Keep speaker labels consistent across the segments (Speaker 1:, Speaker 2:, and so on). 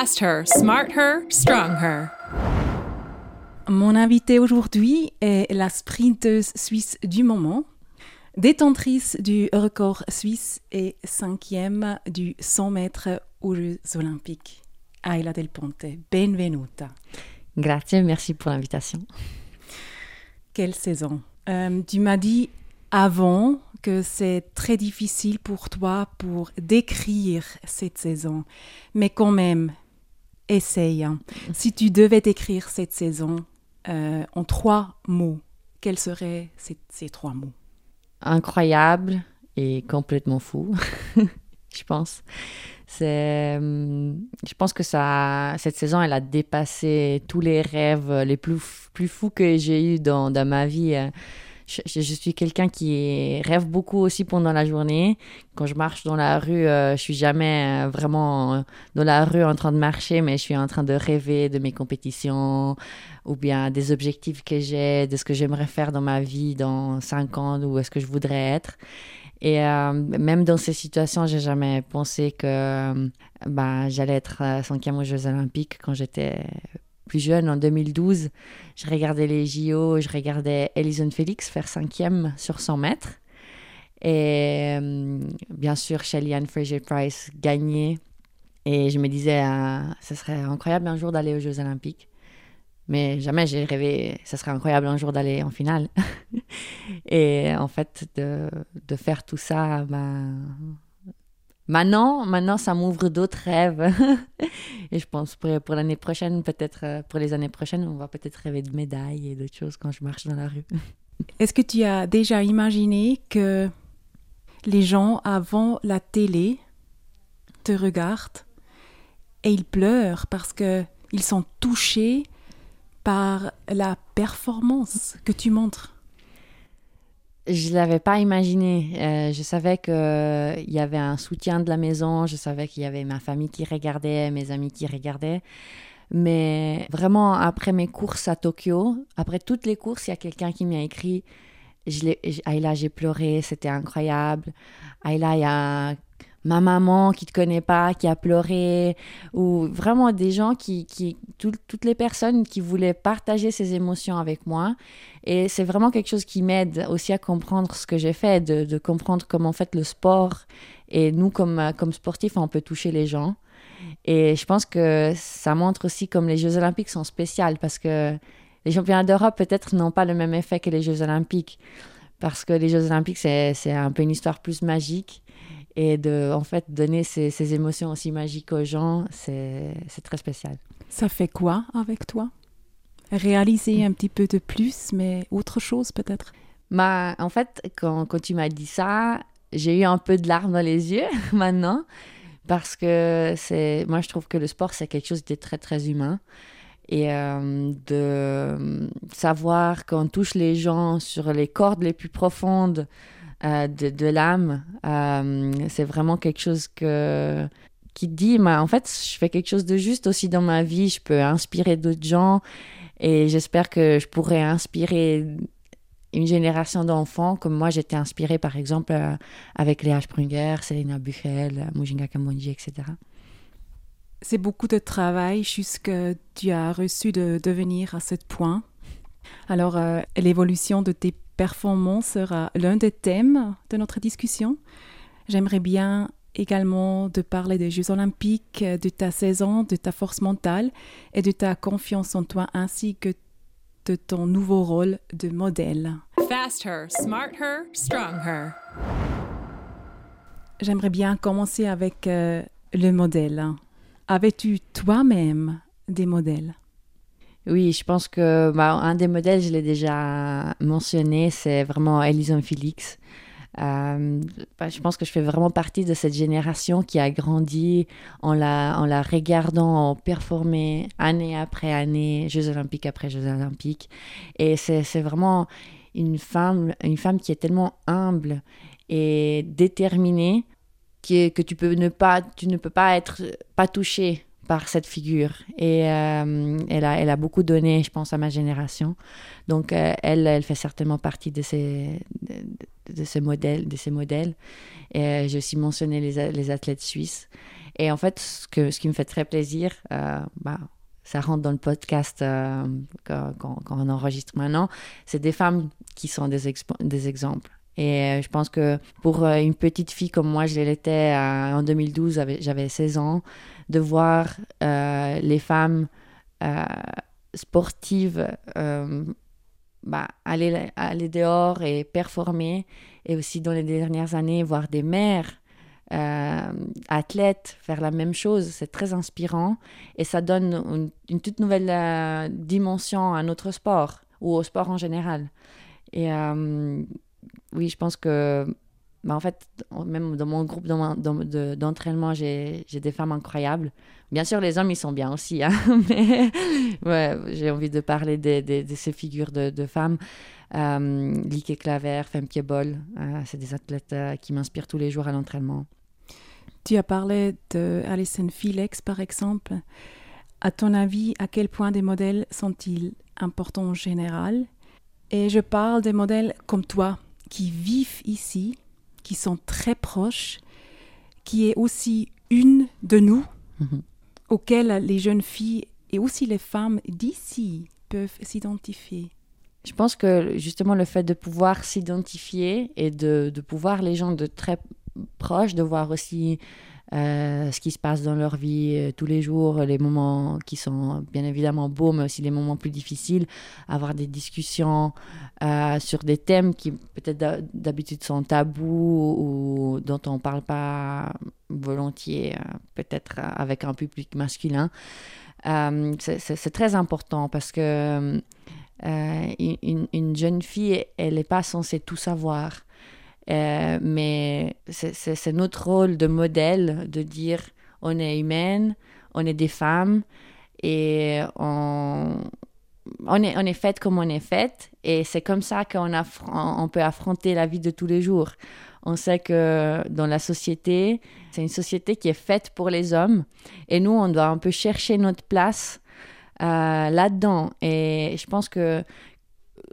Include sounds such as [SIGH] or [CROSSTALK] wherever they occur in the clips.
Speaker 1: Fast her, smart her, strong her.
Speaker 2: Mon invitée aujourd'hui est la sprinteuse suisse du moment, détentrice du record suisse et cinquième du 100 mètres aux Jeux olympiques. Ayla Del Ponte, benvenuta.
Speaker 3: Grazie, merci pour l'invitation.
Speaker 2: Quelle saison euh, Tu m'as dit avant que c'est très difficile pour toi pour décrire cette saison, mais quand même, essaye. Si tu devais décrire cette saison euh, en trois mots, quels seraient ces, trois mots?
Speaker 3: Incroyable et complètement fou, [LAUGHS] je pense. C'est, hum, je pense que ça, cette saison, elle a dépassé tous les rêves les plus, plus fous que j'ai eu dans, dans ma vie. Je, suis quelqu'un qui rêve beaucoup aussi pendant la journée. Quand je marche dans la rue, euh, je suis jamais euh, vraiment dans la rue en train de marcher, mais je suis en train de rêver de mes compétitions ou bien des objectifs que j'ai, de ce que j'aimerais faire dans ma vie dans cinq ans, où est-ce que je voudrais être. Et euh, même dans ces situations, j'ai jamais pensé que euh, bah, j'allais être euh, cinquième aux Jeux Olympiques quand j'étais plus jeune, en 2012. Je regardais les JO, je regardais Elison Félix faire cinquième sur 100 mètres. Et euh, bien sûr, Shelly-Ann Fraser-Price gagner. Et je me disais, euh, ce serait incroyable un jour d'aller aux Jeux Olympiques. Mais jamais j'ai rêvé, ce serait incroyable un jour d'aller en finale. [LAUGHS] et en fait, de, de faire tout ça, ben, maintenant, maintenant, ça m'ouvre d'autres rêves. [LAUGHS] et je pense pour, pour l'année prochaine, peut-être euh, pour les années prochaines, on va peut-être rêver de médailles et d'autres choses quand je marche dans la rue. [LAUGHS]
Speaker 2: Est-ce que tu as déjà imaginé que les gens avant la télé te regardent et ils pleurent parce que ils sont touchés par la performance que tu montres?
Speaker 3: Je l'avais pas imaginé. Euh, je savais qu'il y avait un soutien de la maison, je savais qu'il y avait ma famille qui regardait, mes amis qui regardaient. Mais vraiment, après mes courses à Tokyo, après toutes les courses, il y a quelqu'un qui m'a écrit je j'ai pleuré, c'était incroyable. Ayla, il y a ma maman qui te connaît pas, qui a pleuré. Ou vraiment des gens qui, qui tout- toutes les personnes qui voulaient partager ces émotions avec moi. Et c'est vraiment quelque chose qui m'aide aussi à comprendre ce que j'ai fait, de, de comprendre comment en fait le sport et nous comme, comme sportifs, on peut toucher les gens. Et je pense que ça montre aussi comme les Jeux Olympiques sont spéciales parce que les championnats d'Europe peut-être n'ont pas le même effet que les Jeux Olympiques. Parce que les Jeux Olympiques, c'est un peu une histoire plus magique. Et de, en fait, donner ces, ces émotions aussi magiques aux gens, c'est très spécial.
Speaker 2: Ça fait quoi avec toi? Réaliser un petit peu de plus, mais autre chose peut-être?
Speaker 3: Bah, en fait, quand, quand tu m'as dit ça, j'ai eu un peu de larmes dans les yeux [LAUGHS] maintenant. Parce que c'est, moi, je trouve que le sport, c'est quelque chose de très, très humain. Et euh, de savoir qu'on touche les gens sur les cordes les plus profondes euh, de, l'âme, euh, c'est vraiment quelque chose que, qui dit, bah, en fait, je fais quelque chose de juste aussi dans ma vie. Je peux inspirer d'autres gens. Et j'espère que je pourrai inspirer une génération d'enfants comme moi j'étais inspirée par exemple euh, avec Léa Sprunger, Selena Buchel, Mujinga Kamonji, etc.
Speaker 2: C'est beaucoup de travail jusque tu as reçu de devenir à ce point. Alors, euh, l'évolution de tes performances sera l'un des thèmes de notre discussion. J'aimerais bien également de parler des Jeux olympiques, de ta saison, de ta force mentale et de ta confiance en toi ainsi que de ton nouveau rôle de modèle.
Speaker 1: Fast her, smart her, strong her.
Speaker 2: J'aimerais bien commencer avec euh, le modèle. Avais-tu toi-même des modèles?
Speaker 3: Oui, je pense que bah, un des modèles, je l'ai déjà mentionné, c'est vraiment Elison Félix. Euh, bah, je pense que je fais vraiment partie de cette génération qui a grandi en la, en la regardant performer année après année, Jeux olympiques après Jeux olympiques. Et c'est vraiment une femme, une femme qui est tellement humble et déterminée que, tu, ne peux pas être pas touché par cette figure. Et elle, a, elle a beaucoup donné, je pense, à ma génération. Donc, elle, elle fait certainement partie de ces, de, ces modèles. De ces modèles. Et j'ai aussi mentionné les, les, athlètes suisses. Et en fait, ce, que, ce qui me fait très plaisir, bah, ça rentre dans le podcast quand, on enregistre maintenant, c'est des femmes qui sont des exemples. Et euh, je pense que pour euh, une petite fille comme moi, je l'étais euh, en 2012, j'avais 16 ans, de voir les femmes sportives bah, aller, aller dehors et performer, et aussi dans les dernières années, voir des mères athlètes faire la même chose, c'est très inspirant et ça donne une, une toute nouvelle dimension à notre sport ou au sport en général. Et oui, je pense que, bah, en fait, même dans mon groupe d'entraînement, j'ai des femmes incroyables. Bien sûr, les hommes, ils sont bien aussi, hein, [LAUGHS] mais ouais, j'ai envie de parler de, de, ces figures de, femmes. Euh, Lique Claver, Femke Bol, euh, c'est des athlètes euh, qui m'inspirent tous les jours à l'entraînement.
Speaker 2: Tu as parlé de Alison Felix, par exemple. À ton avis, à quel point des modèles sont-ils importants en général? Et je parle des modèles comme toi, qui vivent ici, qui sont très proches, qui est aussi une de nous, mhm. auxquelles les jeunes filles et aussi les femmes d'ici peuvent s'identifier.
Speaker 3: Je pense que justement le fait de pouvoir s'identifier et de, de, pouvoir les gens de très proches, de voir aussi euh, ce qui se passe dans leur vie euh, tous les jours, les moments qui sont bien évidemment beaux, mais aussi les moments plus difficiles, avoir des discussions euh, sur des thèmes qui peut-être d'habitude sont tabous ou dont on ne parle pas volontiers, peut-être avec un public masculin. c'est très important parce que une, une, jeune fille, elle n'est pas censée tout savoir. Euh, mais c'est notre rôle de modèle de dire on est humaine, on est des femmes et on, on est, on est faite comme on est faite et c'est comme ça qu'on on peut affronter la vie de tous les jours. On sait que dans la société, c'est une société qui est faite pour les hommes et nous, on doit un peu chercher notre place euh, là-dedans. Et je pense que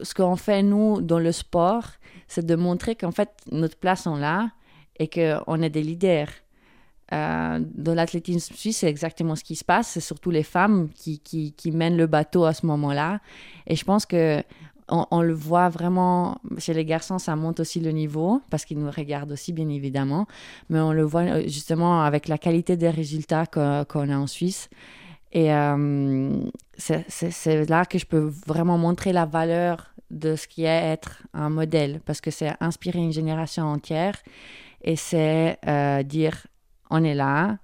Speaker 3: ce qu'on fait, nous, dans le sport, c'est de montrer qu'en fait, notre place est là et qu'on est des leaders. Euh, dans l'athlétisme suisse, c'est exactement ce qui se passe. C'est surtout les femmes qui, qui, qui, mènent le bateau à ce moment-là. Et je pense que on, le voit vraiment chez les garçons, ça monte aussi le niveau parce qu'ils nous regardent aussi, bien évidemment. Mais on le voit euh, justement avec la qualité des résultats qu'on a en Suisse. Et euh, c'est là que je peux vraiment montrer la valeur de ce qui est être un modèle, parce que c'est inspirer une génération entière. Et c'est euh, dire on est là,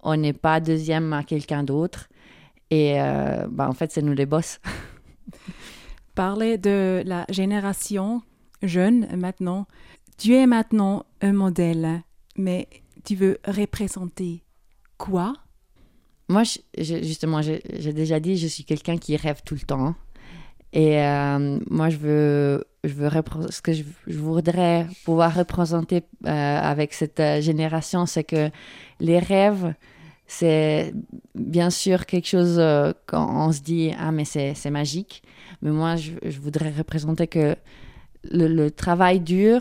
Speaker 3: on n'est pas deuxième à quelqu'un d'autre. Et euh, bah, en fait c'est nous les boss. [LAUGHS]
Speaker 2: Parler de la génération jeune maintenant, tu es maintenant un modèle, mais tu veux représenter quoi?
Speaker 3: Moi, justement, j'ai déjà dit, je suis quelqu'un qui rêve tout le temps. Et euh, moi, je veux, je veux ce que je, voudrais pouvoir représenter euh, avec cette euh, génération, c'est que les rêves, c'est bien sûr quelque chose quand on se dit ah mais c'est magique, mais moi je, je, voudrais représenter que le, le travail dur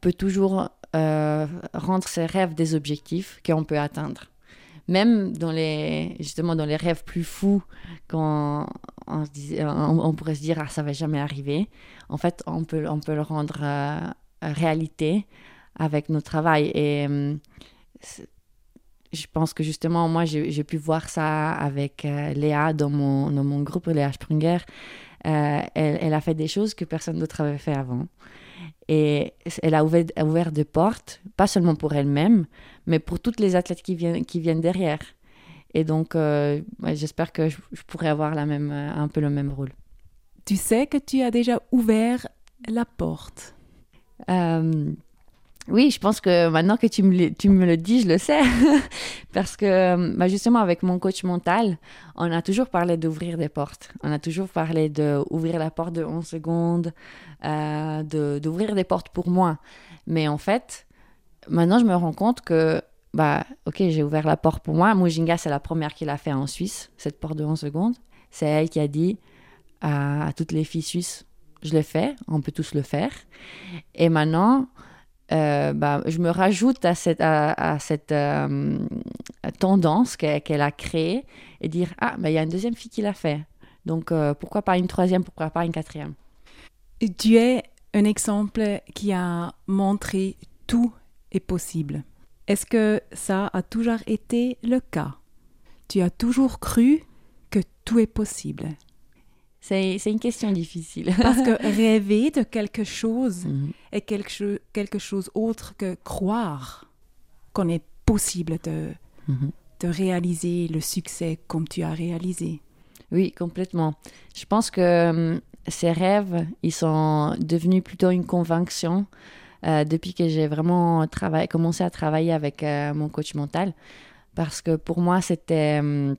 Speaker 3: peut toujours rendre ses rêves des objectifs qu'on peut atteindre même dans les, justement dans les rêves plus fous, quand on, on, pourrait se dire ah ça va jamais arriver, en fait on peut, on peut le rendre euh, réalité avec notre travail. Et euh, je pense que justement moi j'ai pu voir ça avec euh, Léa dans mon, dans mon groupe, Léa Springer. Elle, elle, a fait des choses que personne d'autre avait fait avant. Et elle a ouvert, ouvert des portes, pas seulement pour elle-même, mais pour toutes les athlètes qui viennent, qui viennent derrière. Et donc, euh, j'espère que je, pourrais avoir la même, euh, un peu le même rôle.
Speaker 2: Tu sais que tu as déjà ouvert la porte.
Speaker 3: Euh, oui, je pense que maintenant que tu me, le, tu me le dis, je le sais. [LAUGHS] Parce que bah, justement, avec mon coach mental, on a toujours parlé d'ouvrir des portes. On a toujours parlé d'ouvrir la porte de 11 secondes, euh, d'ouvrir des portes pour moi. Mais en fait, maintenant, je me rends compte que bah, ok, j'ai ouvert la porte pour moi. Mujinga, c'est la première qui l'a fait en Suisse, cette porte de 11 secondes. C'est elle qui a dit à, toutes les filles suisses, je l'ai fait, on peut tous le faire. Et maintenant, euh, bah, je me rajoute à cette, à, cette euh, tendance qu'elle a créée et dire, ah, bah, il y a une deuxième fille qui l'a fait. Donc, euh, pourquoi pas une troisième, pourquoi pas une quatrième?
Speaker 2: Tu es un exemple qui a montré tout est possible. Est-ce que ça a toujours été le cas? Tu as toujours cru que tout est possible?
Speaker 3: C'est, une question difficile. [LAUGHS]
Speaker 2: Parce que [LAUGHS] rêver de quelque chose mhm. est quelque, quelque chose autre que croire qu'on est possible de, mhm. de réaliser le succès comme tu as réalisé.
Speaker 3: Oui, complètement. Je pense que hum, ces rêves, ils sont devenus plutôt une conviction euh, depuis que j'ai vraiment commencé à travailler avec euh, mon coach mental. Parce que pour moi, c'était hum,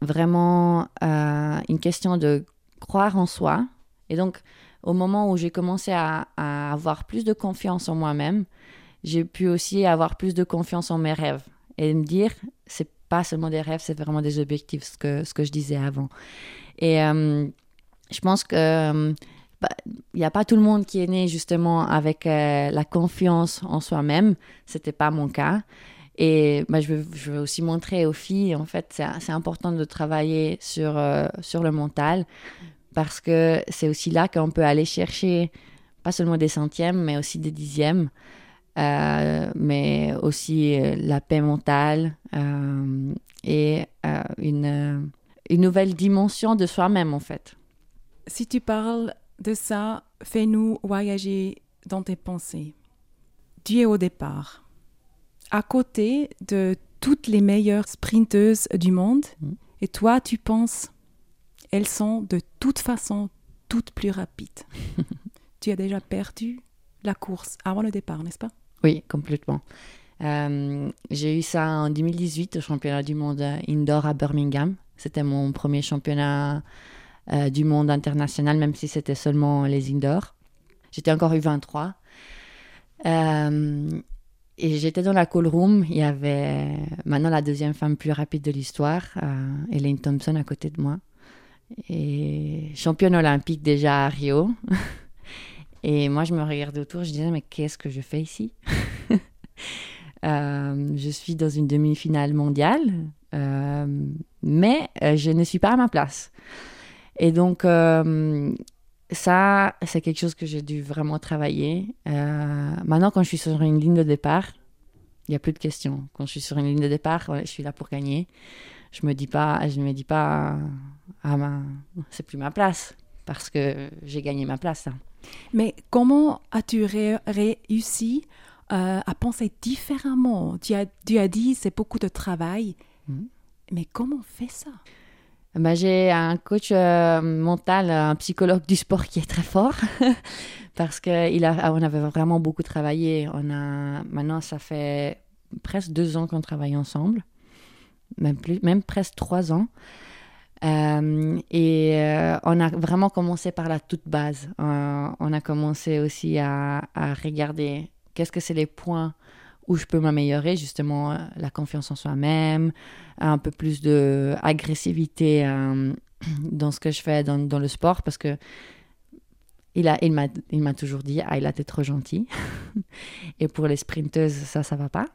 Speaker 3: vraiment euh, une question de croire en soi. Et donc, au moment où j'ai commencé à, avoir plus de confiance en moi-même, j'ai pu aussi avoir plus de confiance en mes rêves et me dire, c'est pas seulement des rêves, c'est vraiment des objectifs, ce que, ce que je disais avant. Et hum, je pense que hum, bah, il n'y a pas tout le monde qui est né justement avec euh, la confiance en soi-même. C'était pas mon cas. Et bah, je, veux, aussi montrer aux filles, en fait, c'est important de travailler sur, euh, sur le mental parce que c'est aussi là qu'on peut aller chercher pas seulement des centièmes, mais aussi des dixièmes, euh, mais aussi la paix mentale et une, une nouvelle dimension de soi-même, en fait.
Speaker 2: Si tu parles de ça, fais-nous voyager dans tes pensées. Tu es au départ, à côté de toutes les meilleures sprinteuses du monde, mm. et toi, tu penses, elles sont de toute façon toutes plus rapides. [LAUGHS] tu as déjà perdu la course avant le départ, n'est-ce pas?
Speaker 3: Oui, complètement. Euh, j'ai eu ça en 2018 au championnat du monde indoor à Birmingham. C'était mon premier championnat euh, du monde international, même si c'était seulement les indoors. J'étais encore U23. Euh, et j'étais dans la call room. Il y avait maintenant la deuxième femme plus rapide de l'histoire, euh, Elaine Thompson, à côté de moi. Et championne olympique déjà à Rio. [LAUGHS] et moi, je me regardais autour, je disais, mais qu'est-ce que je fais ici? [LAUGHS] Je suis dans une demi-finale mondiale, mais je ne suis pas à ma place. Et donc, euh, ça, c'est quelque chose que j'ai dû vraiment travailler. Euh, maintenant, quand je suis sur une ligne de départ, il n'y a plus de questions. Quand je suis sur une ligne de départ, je suis là pour gagner. Je me dis pas, je me dis pas, ah ben, c'est plus ma place parce que j'ai gagné ma place. Hein.
Speaker 2: Mais comment as-tu réussi euh, à penser différemment? Tu as, tu as dit c'est beaucoup de travail, mmh. mais comment on fait ça?
Speaker 3: Bah, j'ai un coach euh, mental, un psychologue du sport qui est très fort [LAUGHS] parce qu'on a, on avait vraiment beaucoup travaillé. On a, maintenant, ça fait presque deux ans qu'on travaille ensemble, même, plus, même presque trois ans. Euh, et euh, on a vraiment commencé par la toute base. on a commencé aussi à, à regarder qu'est-ce que c'est les points où je peux m'améliorer, justement, euh, la confiance en soi-même, un peu plus d'agressivité euh, [CLEARS THROAT] dans ce que je fais dans, dans le sport, parce que il, m'a, il toujours dit, ah, il a été trop gentil. [LAUGHS] et pour les sprinteuses, ça, ça va pas.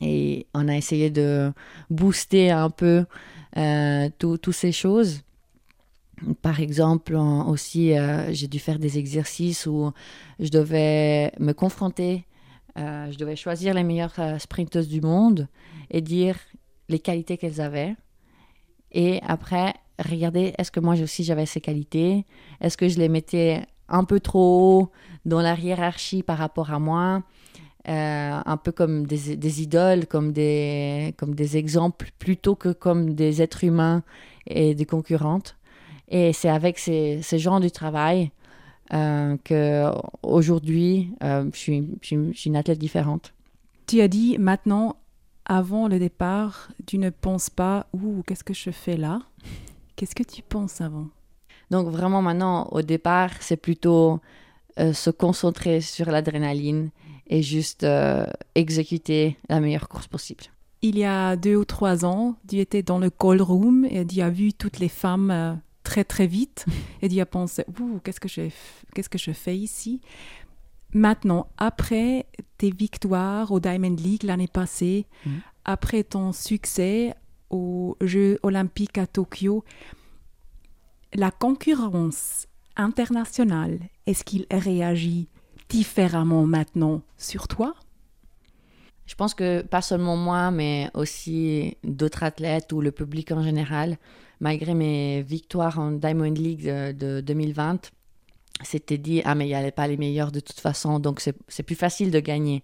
Speaker 3: Et on a essayé de booster un peu euh, toutes ces choses. Par exemple, aussi, j'ai dû faire des exercices où je devais me confronter euh, je devais choisir les meilleures euh, sprinteuses du monde et dire les qualités qu'elles avaient. Et après, regarder est-ce que moi aussi j'avais ces qualités? Est-ce que je les mettais un peu trop haut dans la hiérarchie par rapport à moi? Euh, un peu comme des, des, idoles, comme des, comme des exemples, plutôt que comme des êtres humains et des concurrentes. Et c'est avec ces, ces genres de travail euh, qu'aujourd'hui, euh, je, suis, je, suis, une athlète différente.
Speaker 2: Tu as dit maintenant, avant le départ, tu ne penses pas « Ouh, qu'est-ce que je fais là ?» Qu'est-ce que tu penses avant?
Speaker 3: Donc vraiment maintenant, au départ, c'est plutôt euh, se concentrer sur l'adrénaline et juste euh, exécuter la meilleure course possible.
Speaker 2: Il y a deux ou trois ans, tu étais dans le call room et tu as vu toutes les femmes très très vite et qu'est-ce que je qu'est-ce que je fais ici? Maintenant, après tes victoires au Diamond League l'année passée, mm. après ton succès aux Jeux olympiques à Tokyo, la concurrence internationale, est-ce qu'il réagit différemment maintenant sur toi?
Speaker 3: Je pense que pas seulement moi, mais aussi d'autres athlètes ou le public en général, malgré mes victoires en Diamond League de, 2020, s'était dit ah mais il n'y avait pas les meilleurs de toute façon, donc c'est plus facile de gagner.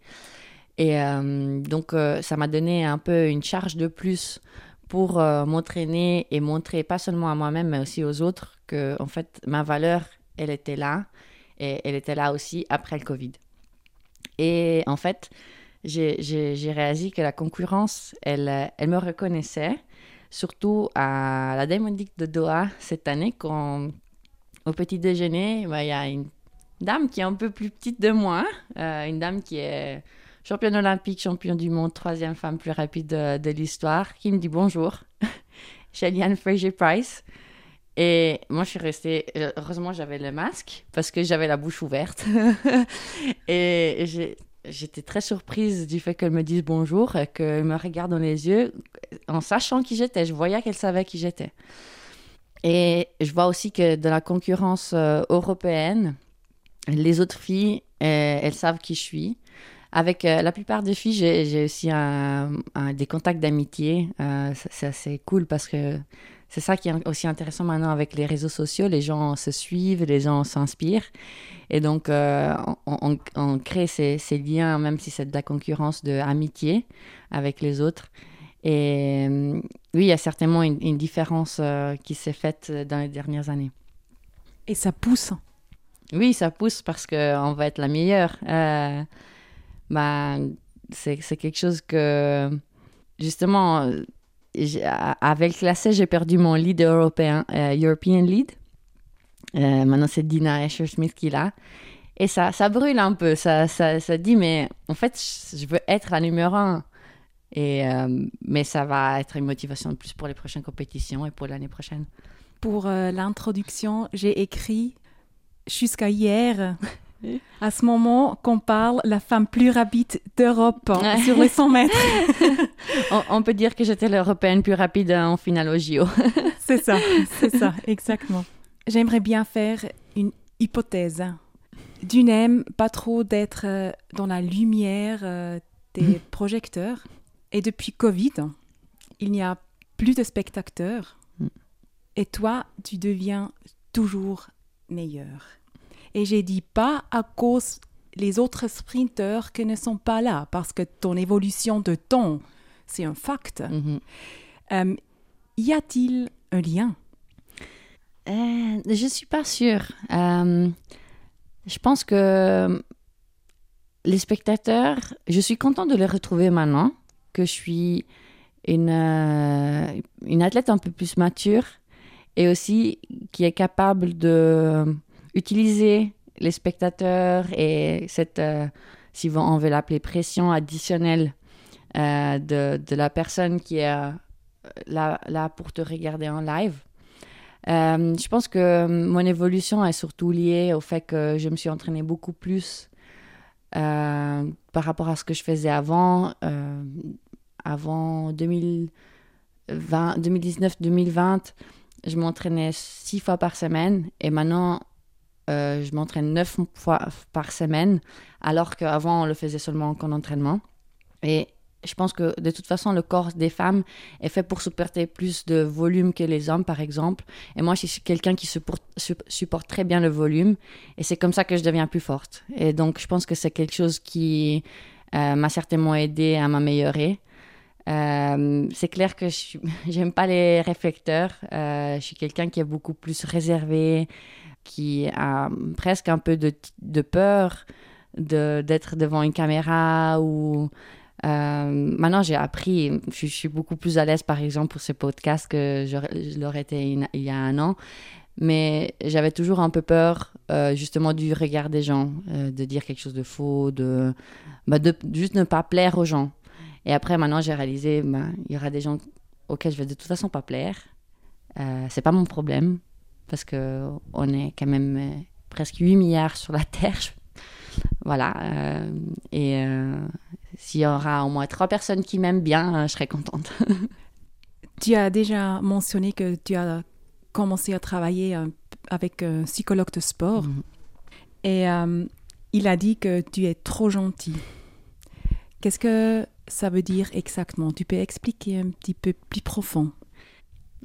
Speaker 3: Et euh, donc euh, ça m'a donné un peu une charge de plus pour euh, m'entraîner et montrer pas seulement à moi-même mais aussi aux autres que en fait ma valeur elle était là et elle était là aussi après le Covid. Et en fait, j'ai réalisé que la concurrence, elle, elle me reconnaissait, surtout à la Diamond de Doha cette année, quand au petit déjeuner, bah, il y a une dame qui est un peu plus petite de moi, euh, une dame qui est championne olympique, championne du monde, troisième femme plus rapide de, l'histoire, qui me dit bonjour. [LAUGHS] Shellyan Fraser Price. Et moi, je suis restée. Heureusement, j'avais le masque parce que j'avais la bouche ouverte. [LAUGHS] et j'étais très surprise du fait qu'elle me dise bonjour, qu'elle me regarde dans les yeux en sachant qui j'étais. Je voyais qu'elle savait qui j'étais. Et je vois aussi que dans la concurrence euh, européenne, les autres filles, euh, elles savent qui je suis. Avec euh, la plupart des filles, j'ai aussi des contacts d'amitié. c'est assez cool parce que c'est ça qui est aussi intéressant maintenant avec les réseaux sociaux. Les gens se suivent, les gens s'inspirent. Et donc, euh, on, crée ces, liens, même si c'est de la concurrence, de amitié avec les autres. Et euh, oui, il y a certainement une, différence euh, qui s'est faite dans les dernières années.
Speaker 2: Et ça pousse
Speaker 3: Oui, ça pousse parce qu'on va être la meilleure. bah, c'est quelque chose que, justement, avec classé, j'ai perdu mon lead européen, euh, European lead. Euh, maintenant, c'est Dina Escher-Smith qui l'a. Et ça, ça brûle un peu. Ça, ça, ça, dit, mais en fait, je veux être la numéro un. Et, euh, mais ça va être une motivation de plus pour les prochaines compétitions et pour l'année prochaine.
Speaker 2: Pour l'introduction, j'ai écrit jusqu'à hier à ce moment qu'on parle la femme plus rapide d'Europe sur les 100 mètres. [LAUGHS]
Speaker 3: on, peut dire que j'étais l'européenne plus rapide en finale au JO. [LAUGHS]
Speaker 2: c'est ça, c'est ça, exactement. J'aimerais bien faire une hypothèse. Tu n'aimes pas trop d'être euh, dans la lumière euh, des [LAUGHS] projecteurs. Et depuis Covid, il n'y a plus de spectateurs. Mm. Et toi, tu deviens toujours meilleur. Et j'ai dit pas à cause les autres sprinteurs qui ne sont pas là, parce que ton évolution de temps, c'est un fact. Mhm. Euh, y a-t-il un lien?
Speaker 3: Euh, Je ne suis pas sûre. Euh, je pense que les spectateurs, je suis contente de les retrouver maintenant, que je suis une, une athlète un peu plus mature et aussi qui est capable de utiliser les spectateurs et cette, euh, si on veut l'appeler pression additionnelle euh, de, de, la personne qui est euh, là, là, pour te regarder en live. je pense que mon évolution est surtout liée au fait que je me suis entraînée beaucoup plus par rapport à ce que je faisais avant, avant 2019-2020 je m'entraînais six fois par semaine et maintenant euh, je m'entraîne neuf fois par semaine, alors qu'avant, on le faisait seulement qu'en entraînement. Et je pense que de toute façon, le corps des femmes est fait pour supporter plus de volume que les hommes, par exemple. Et moi, je suis quelqu'un qui supporte, très bien le volume. Et c'est comme ça que je deviens plus forte. Et donc, je pense que c'est quelque chose qui euh, m'a certainement aidé à m'améliorer. Euh, c'est clair que je n'aime [LAUGHS] pas les réflecteurs. je suis quelqu'un qui est beaucoup plus réservé, qui a presque un peu de, de peur d'être devant une caméra ou euh, maintenant j'ai appris je, suis beaucoup plus à l'aise par exemple pour ce podcast que je, l'aurais été il y a un an mais j'avais toujours un peu peur euh, justement du regard des gens, euh, de dire quelque chose de faux, de, bah, de juste ne pas plaire aux gens. Et après, maintenant, j'ai réalisé, bah, il y aura des gens auxquels je vais de toute façon pas plaire. Euh, c'est pas mon problème, parce que on est quand même euh, presque 8 milliards sur la Terre. [LAUGHS] Voilà. euh, et euh, s'il y aura au moins trois personnes qui m'aiment bien, euh, je serai contente. [LAUGHS]
Speaker 2: Tu as déjà mentionné que tu as commencé à travailler avec un psychologue de sport
Speaker 3: Mhm.
Speaker 2: et euh, il a dit que tu es trop gentil. Qu'est-ce que ça veut dire exactement? Tu peux expliquer un petit peu plus profond?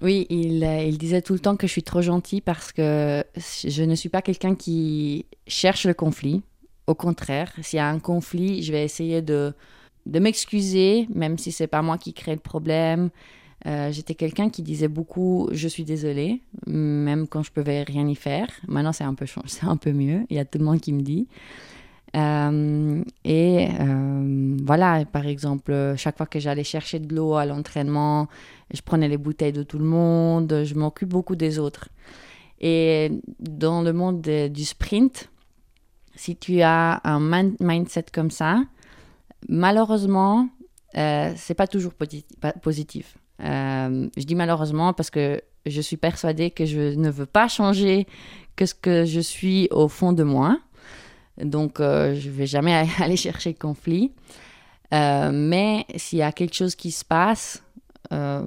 Speaker 3: Oui, il, euh, il disait tout le temps que je suis trop gentille parce que je ne suis pas quelqu'un qui cherche le conflit. Au contraire, s'il y a un conflit, je vais essayer de, de m'excuser, même si c'est pas moi qui crée le problème. Euh, J'étais quelqu'un qui disait beaucoup je suis désolée, même quand je pouvais rien y faire. Maintenant, c'est un peu mieux. Il y a tout le monde qui me dit. Euh, et euh, voilà, par exemple, chaque fois que j'allais chercher de l'eau à l'entraînement, je prenais les bouteilles de tout le monde, je m'occupe beaucoup des autres. Et dans le monde de- du sprint, si tu as un mindset comme ça, malheureusement, euh, c'est pas toujours positif. Euh, je dis malheureusement parce que je suis persuadée que je ne veux pas changer ce que je suis au fond de moi. Donc, euh, je vais jamais [LAUGHS] aller chercher conflit. Euh, mais s'il y a quelque chose qui se passe, euh,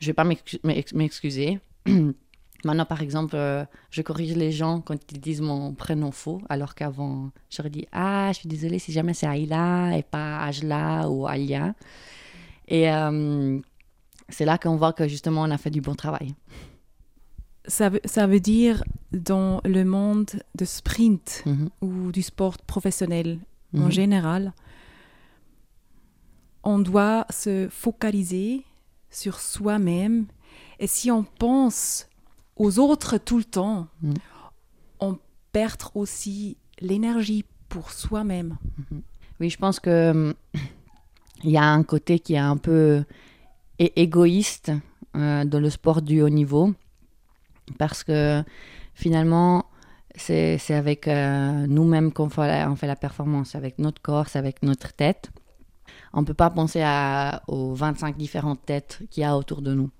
Speaker 3: je vais pas m'excu- m'ex- m'excuser. [CLEARS THROAT] Maintenant, par exemple, euh, je corrige les gens quand ils disent mon prénom faux, alors qu'avant, j'aurais dit Ah, je suis désolée si jamais c'est Aïla et pas Ajla ou Alia. Et c'est là qu'on voit que justement, on a fait du bon travail.
Speaker 2: Ça veut, ça veut dire dans le monde de sprint
Speaker 3: Mhm.
Speaker 2: ou du sport professionnel en
Speaker 3: Mhm.
Speaker 2: général, on doit se focaliser sur soi-même. Et si on pense aux autres tout le temps,
Speaker 3: Mhm.
Speaker 2: on perd aussi l'énergie pour soi-même.
Speaker 3: Oui, je pense que hum, [CLEARS THROAT] il y a un côté qui est un peu égoïste euh, dans le sport du haut niveau, parce que finalement, c'est avec euh, nous-mêmes qu'on fait, la- performance, avec notre corps, c'est avec notre tête. On ne peut pas penser à, aux 25 différentes têtes qu'il y a autour de nous.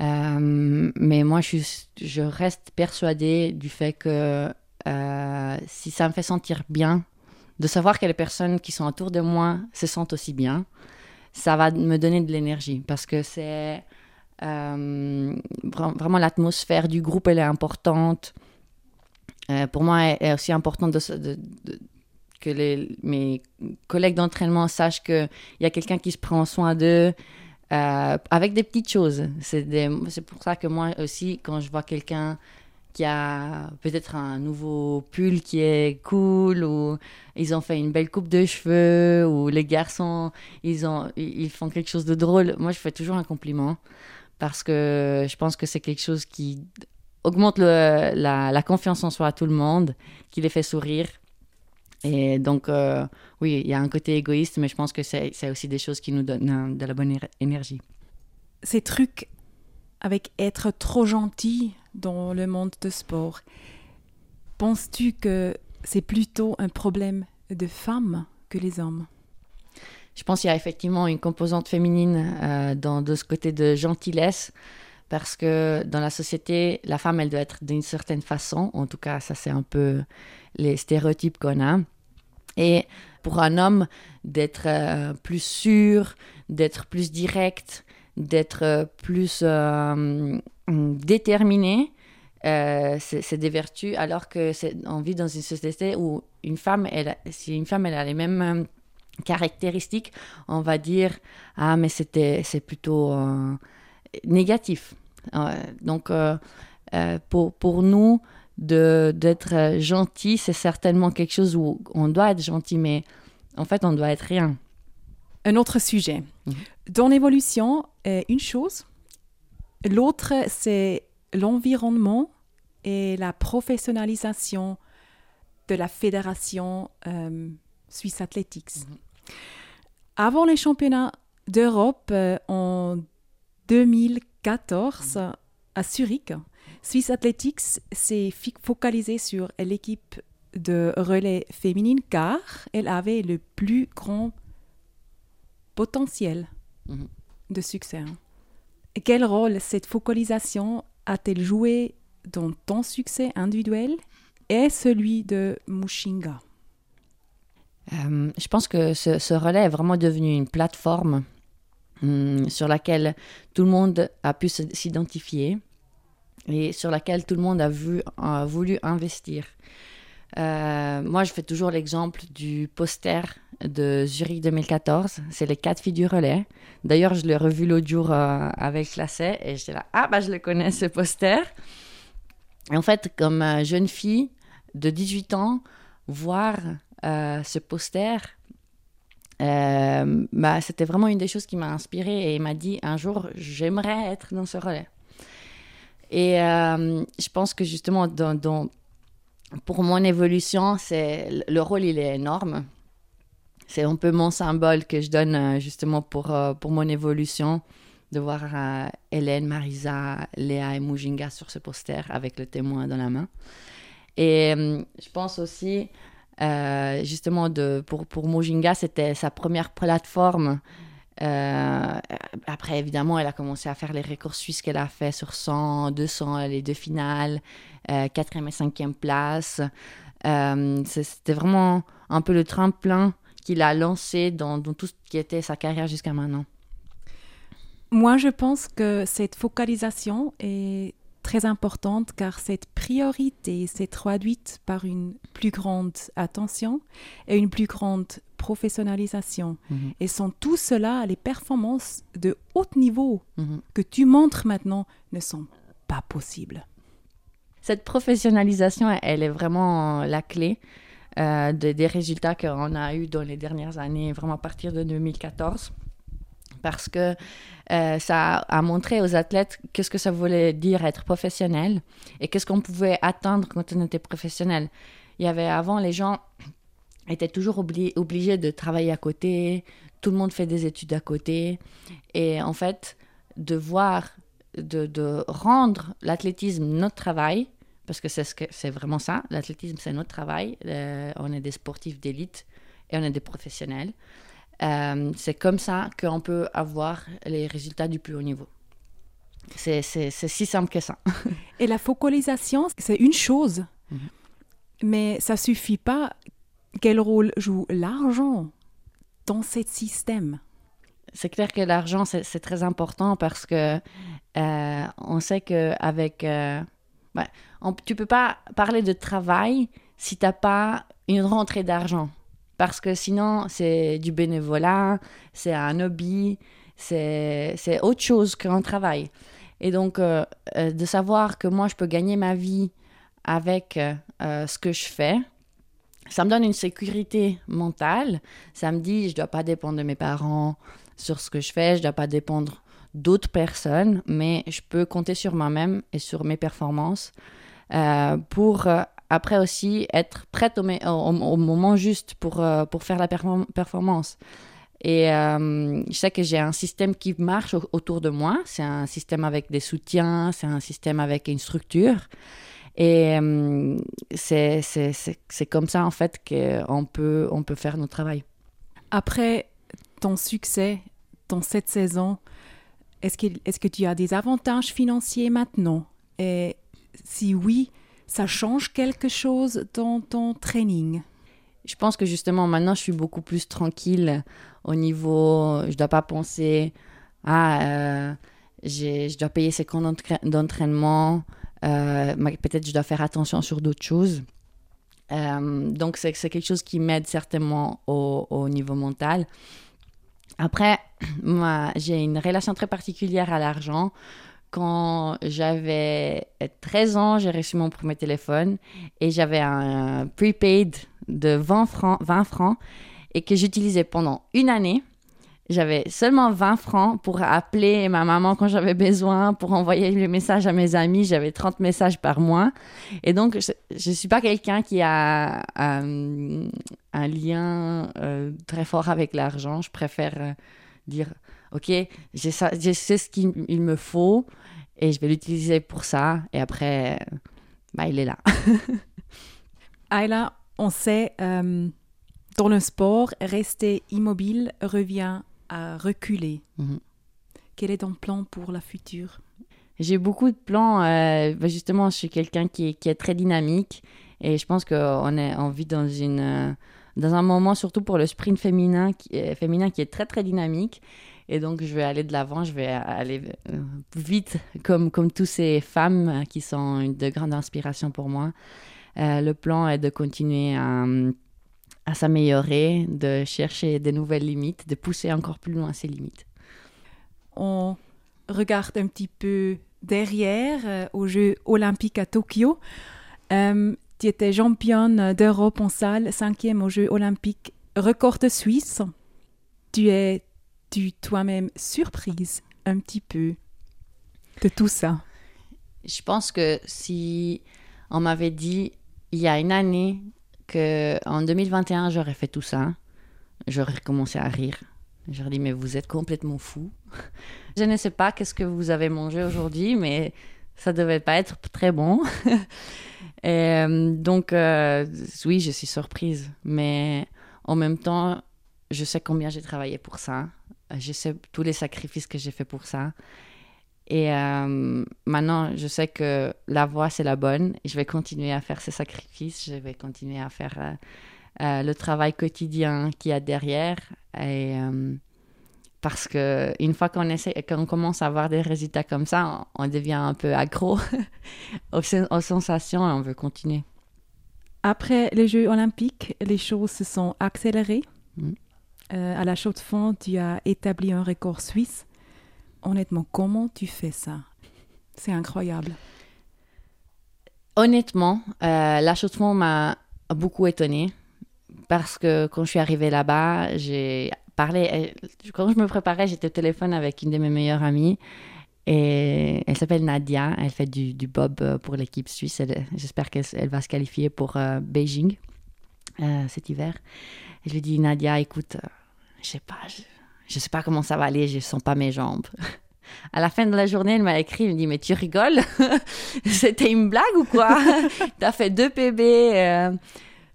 Speaker 3: Euh, mais moi, je, je reste persuadée du fait que euh, si ça me fait sentir bien, de savoir que les personnes qui sont autour de moi se sentent aussi bien, ça va me donner de l'énergie parce que c'est vraiment l'atmosphère du groupe, elle est importante. Euh, pour moi, elle est aussi importante que les, mes collègues d'entraînement sachent qu'il y a quelqu'un qui se prend soin d'eux euh, avec des petites choses. C'est c'est pour ça que moi aussi, quand je vois quelqu'un qui a peut-être un nouveau pull qui est cool ou ils ont fait une belle coupe de cheveux ou les garçons ils ont ils font quelque chose de drôle moi je fais toujours un compliment parce que je pense que c'est quelque chose qui augmente la, confiance en soi à tout le monde qui les fait sourire. Et donc euh, oui il y a un côté égoïste mais je pense que c'est aussi des choses qui nous donnent euh, de la bonne éner- énergie.
Speaker 2: Ces trucs avec être trop gentil dans le monde de sport, penses-tu que c'est plutôt un problème de femmes que les hommes?
Speaker 3: Je pense qu'il y a effectivement une composante féminine euh, dans de ce côté de gentillesse, parce que dans la société, la femme, elle doit être d'une certaine façon. En tout cas, ça, c'est un peu les stéréotypes qu'on a. Et pour un homme, d'être euh, plus sûr, d'être plus direct, d'être euh, plus euh, déterminé, c'est des vertus, alors que on vit dans une société où une femme, elle, si une femme, elle a les mêmes caractéristiques, on va dire ah mais c'était c'est plutôt euh, négatif. Euh, donc euh, pour pour nous d'être gentil, c'est certainement quelque chose où on doit être gentil, mais en fait on doit être rien.
Speaker 2: Un autre sujet.
Speaker 3: Mhm.
Speaker 2: Dans l'évolution, une chose. L'autre, c'est l'environnement et la professionnalisation de la fédération euh, Suisse Athletics. Avant les championnats d'Europe euh, en 2014, à Zurich, Swiss Athletics s'est focalisé sur l'équipe de relais féminine car elle avait le plus grand potentiel
Speaker 3: Mhm.
Speaker 2: de succès. Et quel rôle cette focalisation a-t-elle joué dans ton succès individuel et celui de Mushinga?
Speaker 3: Euh, je pense que ce, relais est vraiment devenu une plateforme hum, sur laquelle tout le monde a pu s'identifier et sur laquelle tout le monde a, voulu investir. Euh, moi, je fais toujours l'exemple du poster de Zurich 2014. C'est les quatre filles du relais. D'ailleurs, je l'ai revu l'autre jour euh, avec Lacet et j'étais là, ah bah je le connais ce poster. En fait, comme euh, jeune fille de 18 ans, voir ce poster, euh, bah, c'était vraiment une des choses qui m'a inspirée et m'a dit un jour, j'aimerais être dans ce relais. Et euh, je pense que justement, dans, pour mon évolution, c'est le rôle, il est énorme. C'est un peu mon symbole que je donne euh, justement pour, euh, pour mon évolution, de voir euh, Hélène, Marisa, Léa et Mujinga sur ce poster avec le témoin dans la main. Et euh, je pense aussi, euh, justement, de, pour, pour Mujinga, c'était sa première plateforme. Euh, après, évidemment, elle a commencé à faire les records suisses qu'elle a fait sur 100, 200, les deux finales, euh, quatrième et cinquième place. C'était vraiment un peu le tremplin qu'il a lancé dans, dans tout ce qui était sa carrière jusqu'à maintenant.
Speaker 2: Moi, je pense que cette focalisation est très importante car cette priorité s'est traduite par une plus grande attention et une plus grande professionnalisation.
Speaker 3: Mhm.
Speaker 2: Et sans tout cela, les performances de haut niveau
Speaker 3: Mhm.
Speaker 2: que tu montres maintenant ne sont pas possibles.
Speaker 3: Cette professionnalisation, elle est vraiment la clé euh, de- des résultats qu'on a eus dans les dernières années, vraiment à partir de 2014. Parce que euh, ça a montré aux athlètes qu'est-ce que ça voulait dire être professionnel et qu'est-ce qu'on pouvait atteindre quand on était professionnel. Il y avait avant, les gens étaient toujours obli- obligés de travailler à côté, tout le monde fait des études à côté. Et en fait, de voir, de, rendre l'athlétisme notre travail, parce que c'est ce vraiment ça, l'athlétisme c'est notre travail, Euh, on est des sportifs d'élite et on est des professionnels. Euh, c'est comme ça qu'on peut avoir les résultats du plus haut niveau. C'est si simple que ça.
Speaker 2: Et la focalisation, c'est une chose,
Speaker 3: Mhm.
Speaker 2: mais ça suffit pas. Quel rôle joue l'argent dans ce système?
Speaker 3: C'est clair que l'argent, c'est très important parce que euh, on sait qu'avec... Euh, on- tu peux pas parler de travail si tu n'as pas une rentrée d'argent. Parce que sinon, c'est du bénévolat, c'est un hobby, c'est autre chose qu'un travail. Et donc, euh, euh, de savoir que moi, je peux gagner ma vie avec euh, ce que je fais, ça me donne une sécurité mentale. Ça me dit, je dois pas dépendre de mes parents sur ce que je fais, je dois pas dépendre d'autres personnes, mais je peux compter sur moi-même et sur mes performances pour après aussi être prête au, me- au- au moment juste pour, euh, pour faire la perform- performance. Et euh, je sais que j'ai un système qui marche au- autour de moi. C'est un système avec des soutiens, c'est un système avec une structure. Et euh, c'est comme ça, en fait, qu'on peut, on peut faire notre travail.
Speaker 2: Après ton succès dans cette saison, est-ce que, est que tu as des avantages financiers maintenant? Et si oui, ça change quelque chose dans ton training?
Speaker 3: Je pense que justement, maintenant, je suis beaucoup plus tranquille au niveau. Je dois pas penser j'ai- je dois payer ces d'entra- d'entraînement. euh, Peut-être je dois faire attention sur d'autres choses. Euh, donc, c'est c'est quelque chose qui m'aide certainement au, au niveau mental. Après, [CLEARS THROAT] moi, j'ai une relation très particulière à l'argent. Quand j'avais 13 ans, j'ai reçu mon premier téléphone et j'avais un prepaid de 20 francs, 20 francs et que j'utilisais pendant une année. J'avais seulement 20 francs pour appeler ma maman quand j'avais besoin, pour envoyer les messages à mes amis. J'avais 30 messages par mois. Et donc, je ne suis pas quelqu'un qui a euh, un lien euh, très fort avec l'argent. Je préfère euh, dire, OK, j'ai ça, j'ai ce qu'il il me faut et je vais l'utiliser pour ça. Et après, bah, il est là. [LAUGHS]
Speaker 2: Ayla, on sait, euh, dans le sport, rester immobile revient à reculer.
Speaker 3: Mhm.
Speaker 2: Quel est ton plan pour la future?
Speaker 3: J'ai beaucoup de plans. euh, bah, justement, je suis quelqu'un qui, est- qui est très dynamique et je pense qu'on on vit dans une euh, dans un moment surtout pour le sprint féminin qui est, féminin qui est très très dynamique et donc je vais aller de l'avant, je vais aller euh, vite comme comme toutes ces femmes euh, qui sont une de grande inspiration pour moi. Euh, le plan est de continuer à à s'améliorer, de chercher des nouvelles limites, de pousser encore plus loin ces limites.
Speaker 2: On regarde un petit peu derrière aux Jeux olympiques à Tokyo. Tu étais championne d'Europe en salle, cinquième aux Jeux olympiques, record de Suisse. Tu es tu toi-même surprise un petit peu de tout ça?
Speaker 3: Je pense que si on m'avait dit il y a une année que en 2021 j'aurais fait tout ça, j'aurais commencé à rire. J'aurais dit mais vous êtes complètement fou. [LAUGHS] Je ne sais pas qu'est-ce que vous avez mangé aujourd'hui, mais ça devait pas être très bon. [LAUGHS] Et, euh, donc euh, oui, je suis surprise, mais en même temps, je sais combien j'ai travaillé pour ça. Je sais tous les sacrifices que j'ai fait pour ça. Et euh, maintenant, je sais que la voie, c'est la bonne. Et je vais continuer à faire ces sacrifices. Je vais continuer à faire euh, euh, le travail quotidien qu'il y a derrière. Et, euh, parce que une fois qu'on essaie, qu'on commence à avoir des résultats comme ça, on, on devient un peu accro [LAUGHS] aux, sen- aux sensations et on veut continuer.
Speaker 2: Après les Jeux olympiques, les choses se sont accélérées.
Speaker 3: Mhm.
Speaker 2: Euh, à la chaux de fond, tu as établi un record suisse. Honnêtement, comment tu fais ça? C'est incroyable.
Speaker 3: Honnêtement, euh, l'achèvement m'a beaucoup étonnée parce que quand je suis arrivée là-bas, j'ai parlé. Quand je me préparais, j'étais au téléphone avec une de mes meilleures amies et elle s'appelle Nadia. Elle fait du, bob euh, pour l'équipe suisse. J'espère qu'elle elle va se qualifier pour euh, Beijing euh, cet hiver. Je lui dis Nadia, écoute, euh, je sais pas, je, sais pas comment ça va aller, je sens pas mes jambes. [LAUGHS] À la fin de la journée, elle m'a écrit, elle me dit mais tu rigoles? [LAUGHS] C'était une blague ou quoi? [LAUGHS] T'as fait deux PB. euh.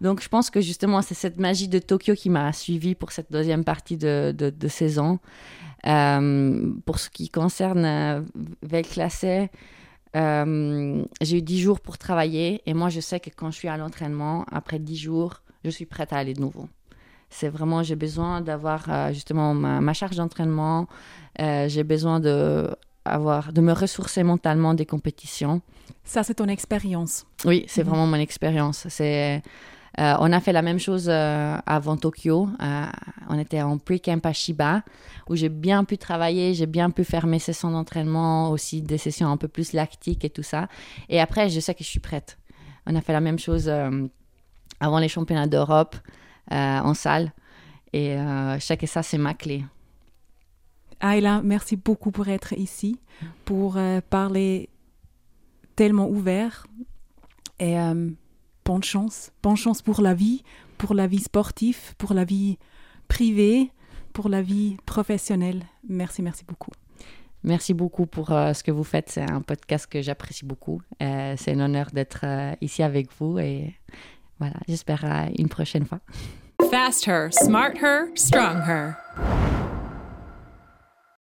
Speaker 3: Donc je pense que justement c'est cette magie de Tokyo qui m'a suivi pour cette deuxième partie de, de, saison. Pour ce qui concerne euh, j'ai eu dix jours pour travailler et moi je sais que quand je suis à l'entraînement, après dix jours, je suis prête à aller de nouveau. C'est vraiment, j'ai besoin d'avoir euh, justement ma, ma charge d'entraînement, euh, j'ai besoin de, avoir, de me ressourcer mentalement des compétitions.
Speaker 2: Ça, c'est ton expérience.
Speaker 3: Oui, c'est
Speaker 2: Mhm.
Speaker 3: vraiment mon expérience. C'est, euh, on a fait la même chose euh, avant Tokyo. Euh, on était en pre-camp à Shiba, où j'ai bien pu travailler, j'ai bien pu faire mes sessions d'entraînement, aussi des sessions un peu plus lactiques et tout ça. Et après, je sais que je suis prête. On a fait la même chose avant les championnats d'Europe euh, en salle. Et euh, je sais que ça, c'est ma clé.
Speaker 2: Ayla, merci beaucoup pour être ici, pour euh, parler tellement ouvert. Et euh, bonne chance. Bonne chance pour la vie, pour la vie sportive, pour la vie privée, pour la vie professionnelle. Merci, merci beaucoup.
Speaker 3: Merci beaucoup pour euh, ce que vous faites. C'est un podcast que j'apprécie beaucoup. Euh, c'est un honneur d'être euh, ici avec vous et voilà, j'espère une prochaine fois.
Speaker 1: Fast her, smart her, strong her.